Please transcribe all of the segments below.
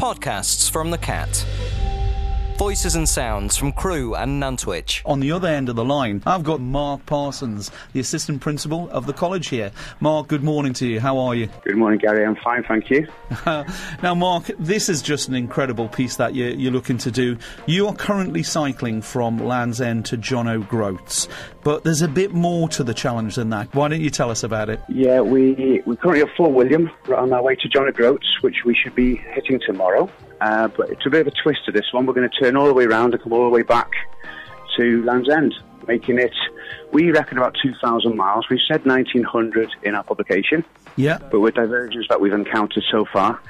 Podcasts from the Cat. Voices and sounds from Crewe and Nantwich. On the other end of the line, I've got Mark Parsons, the assistant principal of the college here. Mark, good morning to you. How are you? Good morning, Gary. I'm fine, thank you. now, Mark, this is just an incredible piece that you're, you're looking to do. You are currently cycling from Land's End to John O'Groats, but there's a bit more to the challenge than that. Why don't you tell us about it? Yeah, we we currently have Fort William we're on our way to John O'Groats, which we should be hitting tomorrow. Uh, but it's a bit of a twist to this one. We're going to turn all the way around and come all the way back to Land's End, making it, we reckon, about 2,000 miles. We said 1,900 in our publication. Yeah. But with diversions that we've encountered so far,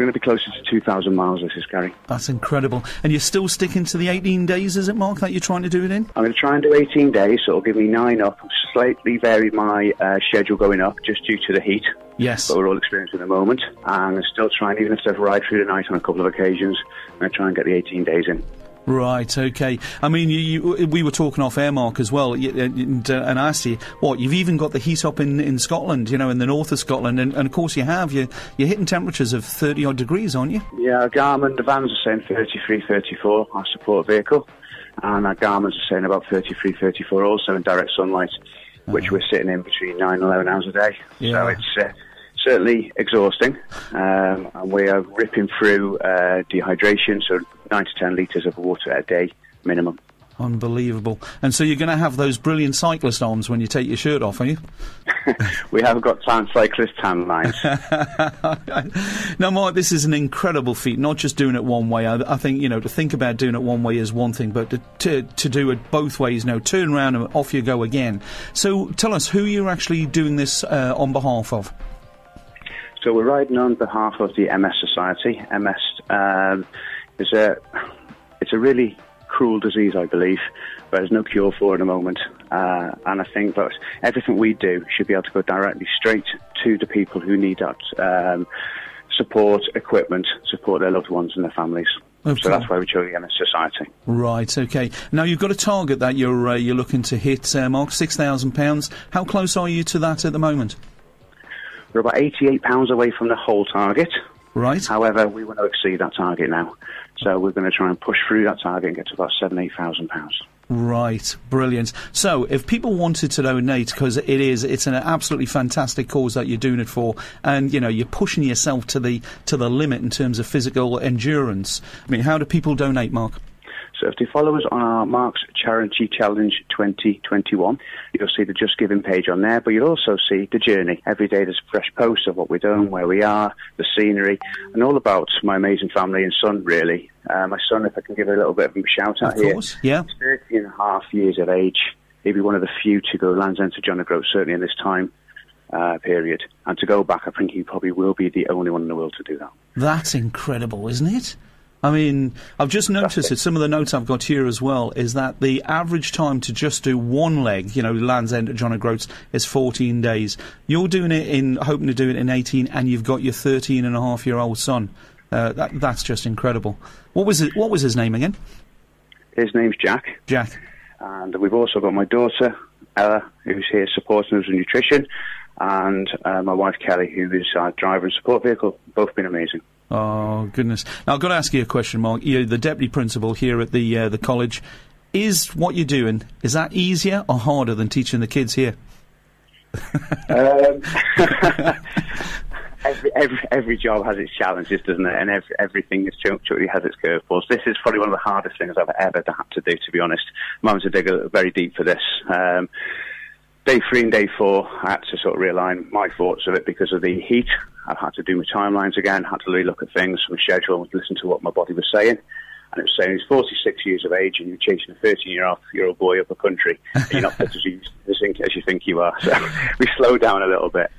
going to be closer to 2,000 miles, this is Gary. That's incredible. And you're still sticking to the 18 days, is it, Mark, that you're trying to do it in? I'm going to try and do 18 days, so it'll give me nine up. I've slightly varied my uh, schedule going up just due to the heat. Yes. But we're all experiencing at the moment. And I'm still trying, even if I've ride through the night on a couple of occasions, I'm going to try and get the 18 days in. Right, okay. I mean, you, you, we were talking off air, Mark, as well, and, uh, and I asked you, what, you've even got the heat up in, in Scotland, you know, in the north of Scotland, and, and of course you have, you're, you're hitting temperatures of 30 odd degrees, aren't you? Yeah, Garmin, the vans are saying 33, 34, our support vehicle, and our Garmin's are saying about 33, 34 also in direct sunlight, which we're sitting in between 9 and 11 hours a day. Yeah. So it's uh, certainly exhausting, um, and we are ripping through uh, dehydration, so 9 to 10 litres of water a day minimum. Unbelievable. And so you're going to have those brilliant cyclist arms when you take your shirt off, are you? We have got tan cyclist tan lines. now, Mark, this is an incredible feat. Not just doing it one way. I, I think you know to think about doing it one way is one thing, but to to, to do it both ways, you turn around and off you go again. So, tell us who you're actually doing this uh, on behalf of. So we're riding on behalf of the MS Society. MS um, is a it's a really cruel disease, I believe, but there's no cure for it at the moment. Uh, and I think that everything we do should be able to go directly straight to the people who need that um, support, equipment, support their loved ones and their families. Of so that's why we chose the MS Society. Right. Okay. Now you've got a target that you're uh, you're looking to hit, uh, Mark. Six thousand pounds. How close are you to that at the moment? We're about £88 away from the whole target. Right. However, we want to exceed that target now. So we're going to try and push through that target and get to about seven, eight thousand pounds. Right, brilliant. So, if people wanted to donate, because it is, it's an absolutely fantastic cause that you're doing it for, and you know you're pushing yourself to the to the limit in terms of physical endurance. I mean, how do people donate, Mark? If they follow us on our Mark's Charity Challenge 2021, you'll see the Just Giving page on there, but you'll also see the journey. Every day there's a fresh posts of what we're doing, where we are, the scenery, and all about my amazing family and son, really. Uh, my son, if I can give a little bit of a shout out Of here. yeah. He's 30 and a half years of age. He'd be one of the few to go Land's End to John O'Groats, certainly in this time uh, period. And to go back, I think he probably will be the only one in the world to do that. That's incredible, isn't it? I mean, I've just noticed that some of the notes I've got here as well is that the average time to just do one leg, you know, Land's End at John O'Groats, is 14 days. You're doing it in, hoping to do it in 18, and you've got your 13 and a half year old son. Uh, that, that's just incredible. What was it, What was his name again? His name's Jack. Jack. And we've also got my daughter, Ella, who's here supporting us with nutrition, and uh, my wife, Kelly, who is our driver and support vehicle. Both been amazing. Oh goodness! Now I've got to ask you a question, Mark. You're the deputy principal here at the uh, the college. Is what you're doing is that easier or harder than teaching the kids here? Um, every, every, every job has its challenges, doesn't it? And every, everything is truly has its curveballs. This is probably one of the hardest things I've ever had to do, to be honest. Mum to dig a, very deep for this. Um, day three and day four, I had to sort of realign my thoughts of it because of the heat. I've had to do my timelines again, had to really look at things, my schedule, listen to what my body was saying. And it was saying he's 46 years of age and you're chasing a 13 year old year old boy up a country. And you're not fit as you, think, as you think you are. So we slow down a little bit.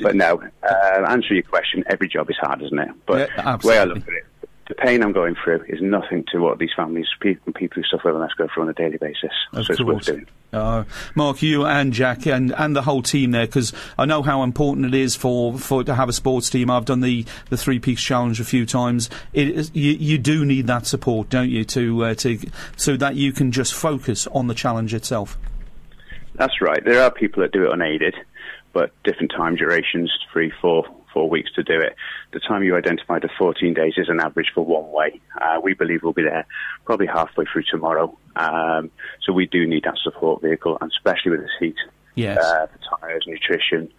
But no, uh, answer your question, every job is hard, isn't it? But Yeah, the way I look at it, the pain I'm going through is nothing to what these families, people, people who suffer with MS go through on a daily basis. Of so course. doing. Uh, Mark, you and Jack and, and the whole team there, because I know how important it is for, for to have a sports team. I've done the, the three peaks challenge a few times. It is, you, you do need that support, don't you, to uh, to so that you can just focus on the challenge itself. That's right. There are people that do it unaided, but different time durations, three, four, four weeks to do it. The time you identified of 14 days is an average for one way. Uh, we believe we'll be there probably halfway through tomorrow. Um, so we do need that support vehicle, and especially with this heat. Yes. Uh, for tyres, nutrition,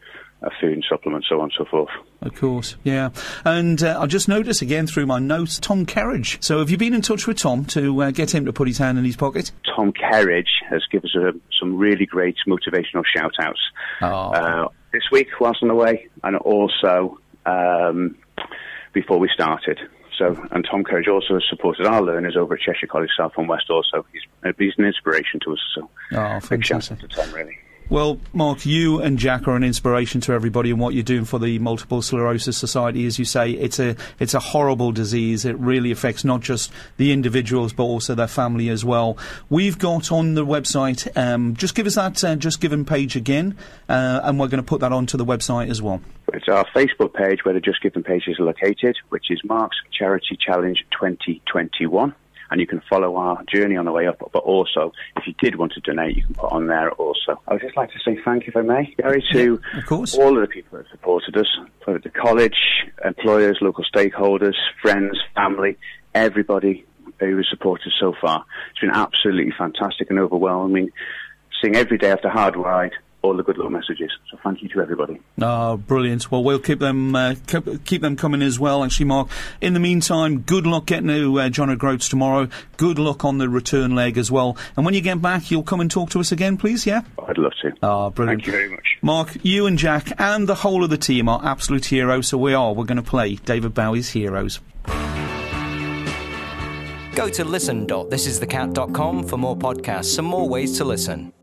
uh, food and supplements, so on and so forth. Of course, yeah. And uh, I just noticed again through my notes, Tom Kerridge. So have you been in touch with Tom to uh, get him to put his hand in his pocket? Tom Kerridge has given us uh, some really great motivational shout outs Oh. uh, this week whilst on the way, and also um, before we started. So, and Tom Kerridge also has supported our learners over at Cheshire College South and West. Also, he's, he's an inspiration to us. So, Oh, big shout out to Tom, really. Well, Mark, you and Jack are an inspiration to everybody and what you're doing for the Multiple Sclerosis Society. As you say, it's a it's a horrible disease. It really affects not just the individuals but also their family as well. We've got on the website. Um, just give us that uh, just given page again, uh, and we're going to put that onto the website as well. It's our Facebook page where the Just Giving page is located, which is Mark's Charity Challenge 2021. And you can follow our journey on the way up. But also, if you did want to donate, you can put on there also. I would just like to say thank you, if I may, Gary, to of course. all of the people that supported us, the college, employers, local stakeholders, friends, family, everybody who has supported us so far. It's been absolutely fantastic and overwhelming. Seeing every day after hard ride all the good little messages. So thank you to everybody. Oh, brilliant. Well, we'll keep them uh, keep, keep them coming as well, actually, Mark. In the meantime, good luck getting to uh, John O'Groats tomorrow. Good luck on the return leg as well. And when you get back, you'll come and talk to us again, please, yeah? I'd love to. Oh, brilliant. Thank you very much. Mark, you and Jack and the whole of the team are absolute heroes, so we are. We're going to play David Bowie's Heroes. Go to listen.thisisthecat.com for more podcasts and more ways to listen.